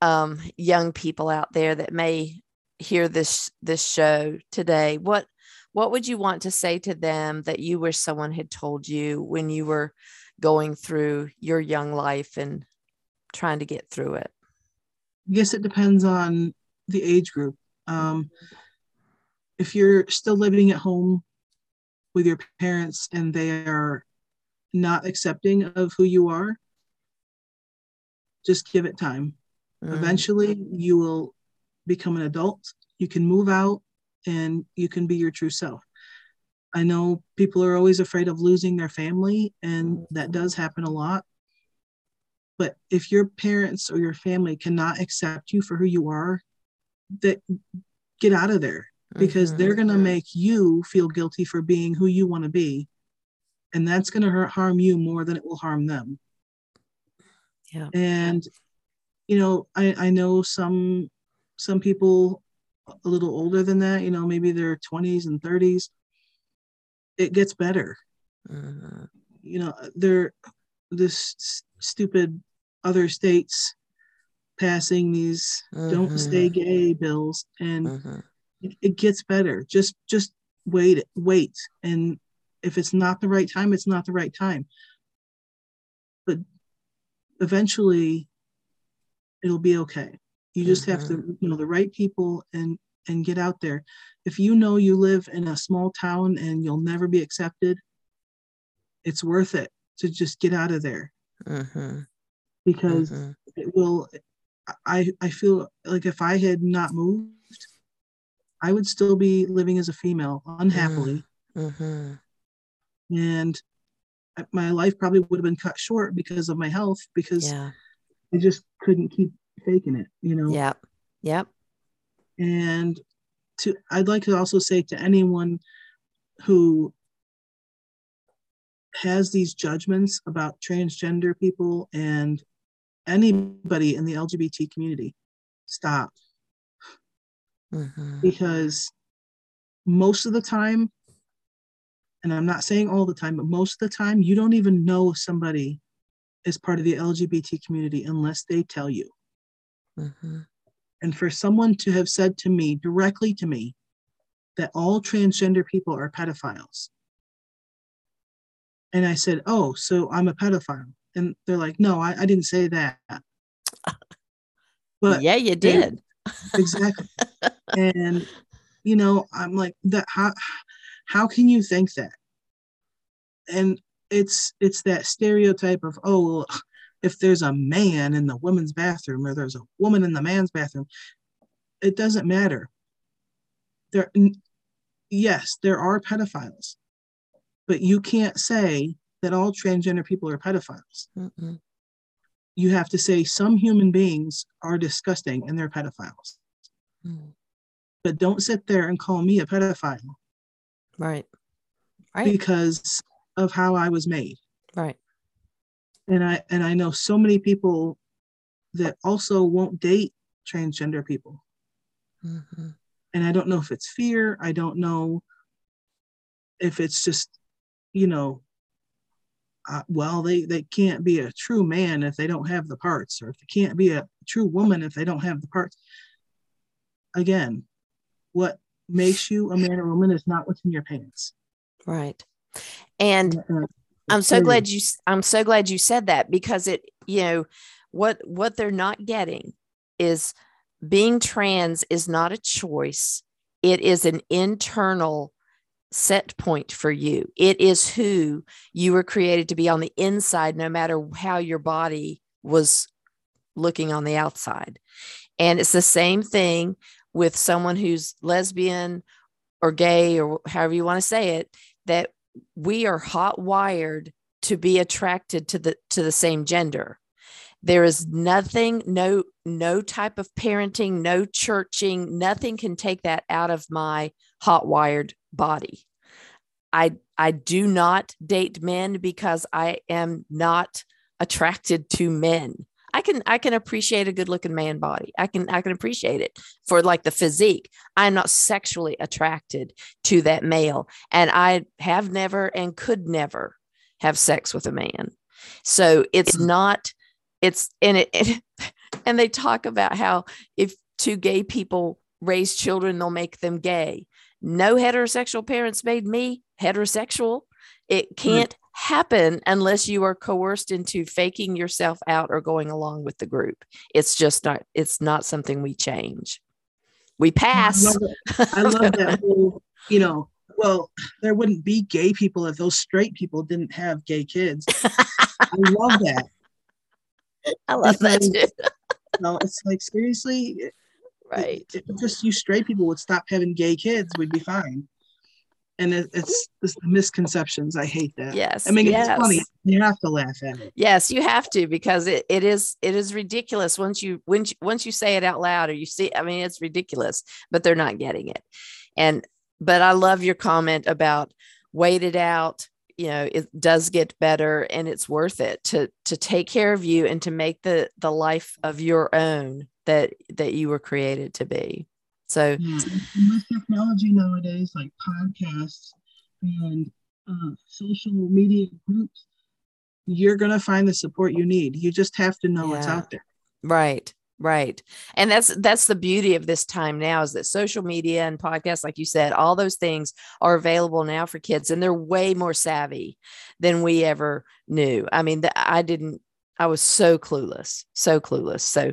Speaker 1: um, young people out there that may hear this this show today? What what would you want to say to them that you wish someone had told you when you were going through your young life and trying to get through it?
Speaker 2: I guess it depends on the age group. Um, if you're still living at home with your parents and they are not accepting of who you are, just give it time. Mm. Eventually, you will become an adult. You can move out and you can be your true self. I know people are always afraid of losing their family, and that does happen a lot. But if your parents or your family cannot accept you for who you are, that get out of there because mm-hmm. they're going to make you feel guilty for being who you want to be. And that's going to harm you more than it will harm them.
Speaker 1: Yeah.
Speaker 2: And, you know, I, I know some some people a little older than that, you know, maybe their 20s and 30s, it gets better. Mm-hmm. You know, they're this stupid other states passing these don't say gay bills and mm-hmm. it, it gets better. Just just wait wait and if it's not the right time, it's not the right time. But eventually it'll be okay. You just mm-hmm. have to, mm-hmm. you know, the right people and and get out there. If you know you live in a small town and you'll never be accepted, it's worth it to just get out of there. Mm-hmm. Because mm-hmm. it will I I feel like if I had not moved, I would still be living as a female unhappily. Mm-hmm. And my life probably would have been cut short because of my health because yeah. I just couldn't keep faking it, you know.
Speaker 1: Yep. Yep.
Speaker 2: And to I'd like to also say to anyone who has these judgments about transgender people and anybody in the LGBT community, stop. Mm-hmm. Because most of the time, and I'm not saying all the time, but most of the time, you don't even know if somebody is part of the LGBT community unless they tell you. Mm-hmm. And for someone to have said to me, directly to me, that all transgender people are pedophiles. And I said, Oh, so I'm a pedophile. And they're like, No, I, I didn't say that. <laughs>
Speaker 1: But yeah, you did. <laughs>
Speaker 2: exactly. and you know, I'm like that how how can you think that? And it's it's that stereotype of, oh, if there's a man in the women's bathroom or there's a woman in the man's bathroom, it doesn't matter. There, yes, there are pedophiles, but you can't say that all transgender people are pedophiles. Mm-mm. You have to say some human beings are disgusting and they're pedophiles. Mm. But don't sit there and call me a pedophile.
Speaker 1: Right. Right.
Speaker 2: Because of how I was made.
Speaker 1: Right.
Speaker 2: And I and I know so many people that also won't date transgender people. Mm-hmm. And I don't know if it's fear. I don't know if it's just, you know, uh, well, they, they can't be a true man if they don't have the parts, or if they can't be a true woman if they don't have the parts. Again, what makes you a man or woman is not what's in your pants.
Speaker 1: Right. And I'm so glad you I'm so glad you said that because it, you know, what what they're not getting is being trans is not a choice. It is an internal set point for you. It is who you were created to be on the inside, no matter how your body was looking on the outside. And it's the same thing with someone who's lesbian or gay or however you want to say it, that we are hot wired to be attracted to the to the same gender. There is nothing no no type of parenting no churching nothing can take that out of my hot wired body. I i do not date men because i am not attracted to men i can i can appreciate a good looking man body. I can i can appreciate it for like the physique. I'm not sexually attracted to that male and i have never and could never have sex with a man. So it's not it's and it, it and they talk about how if two gay people raise children they'll make them gay. No heterosexual parents made me heterosexual. It can't mm-hmm. Happen unless you are coerced into faking yourself out or going along with the group it's just not it's not something we change we pass
Speaker 2: i love, I love that <laughs> whole you know well there wouldn't be gay people if those straight people didn't have gay kids i love that <laughs>
Speaker 1: I love because, that
Speaker 2: too. <laughs> no, it's like seriously,
Speaker 1: right?
Speaker 2: If, if just you straight people would stop having gay kids, we'd be fine. And it, it's, it's misconceptions. I hate that.
Speaker 1: Yes.
Speaker 2: I mean,
Speaker 1: yes.
Speaker 2: it's funny. You have to laugh at it.
Speaker 1: Yes, you have to because it, it is it is ridiculous once you when you, once you say it out loud or you see. I mean, it's ridiculous, but they're not getting it. And but I love your comment about wait it out you know it does get better and it's worth it to to take care of you and to make the the life of your own that that you were created to be so
Speaker 2: yeah. with technology nowadays like podcasts and uh, social media groups you're going to find the support you need you just have to know yeah. what's out there
Speaker 1: right Right. And that's that's the beauty of this time now is that social media and podcasts like you said all those things are available now for kids and they're way more savvy than we ever knew. I mean, the, I didn't I was so clueless, so clueless. So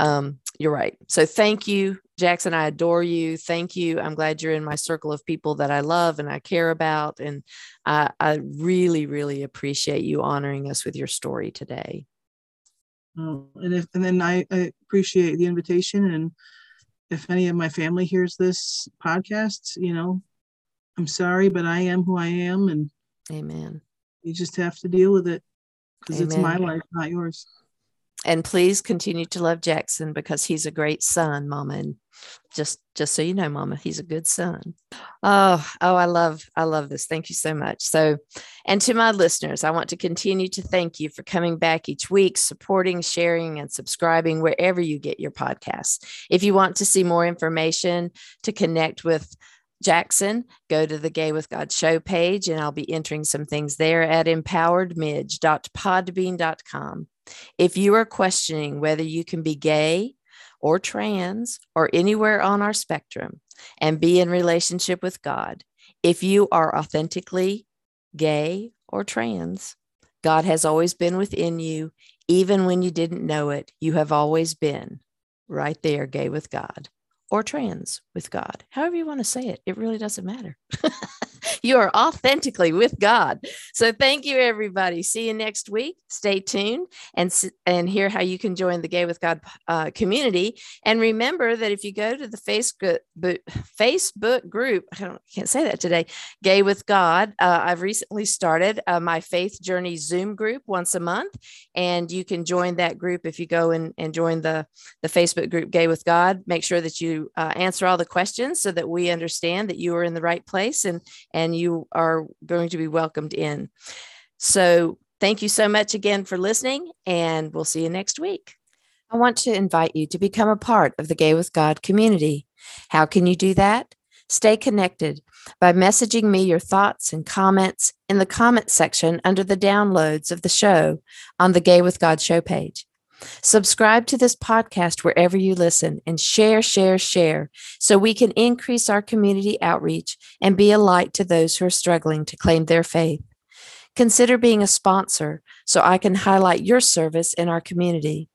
Speaker 1: um you're right. So thank you Jackson, I adore you. Thank you. I'm glad you're in my circle of people that I love and I care about and I, I really really appreciate you honoring us with your story today.
Speaker 2: Uh, and if and then I, I appreciate the invitation and if any of my family hears this podcast, you know, I'm sorry, but I am who I am and
Speaker 1: Amen.
Speaker 2: You just have to deal with it because it's my life, not yours
Speaker 1: and please continue to love Jackson because he's a great son, Mama. And just just so you know, Mama, he's a good son. Oh, oh, I love I love this. Thank you so much. So, and to my listeners, I want to continue to thank you for coming back each week, supporting, sharing, and subscribing wherever you get your podcasts. If you want to see more information to connect with Jackson, go to the Gay with God show page, and I'll be entering some things there at empoweredmidge.podbean.com. If you are questioning whether you can be gay or trans or anywhere on our spectrum and be in relationship with God, if you are authentically gay or trans, God has always been within you. Even when you didn't know it, you have always been right there, gay with God or trans with God, however you want to say it. It really doesn't matter. <laughs> you are authentically with God. So thank you, everybody. See you next week. Stay tuned and and hear how you can join the Gay with God uh, community. And remember that if you go to the Facebook Facebook group, I can't say that today, Gay with God. Uh, I've recently started uh, my Faith Journey Zoom group once a month, and you can join that group if you go and, and join the the Facebook group Gay with God. Make sure that you uh, answer all the questions so that we understand that you are in the right place and and you are going to be welcomed in. So thank you so much again for listening, and we'll see you next week. I want to invite you to become a part of the Gay with God community. How can you do that? Stay connected by messaging me your thoughts and comments in the comment section under the downloads of the show on the Gay with God show page. Subscribe to this podcast wherever you listen and share, share, share so we can increase our community outreach and be a light to those who are struggling to claim their faith. Consider being a sponsor so I can highlight your service in our community.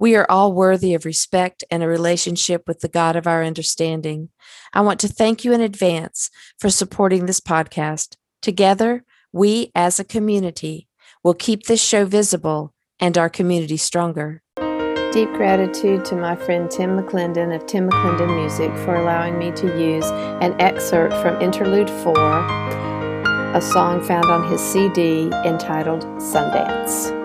Speaker 1: We are all worthy of respect and a relationship with the God of our understanding. I want to thank you in advance for supporting this podcast. Together, we as a community will keep this show visible and our community stronger. Deep gratitude to my friend Tim McClendon of Tim McClendon Music for allowing me to use an excerpt from Interlude 4, a song found on his CD entitled Sundance.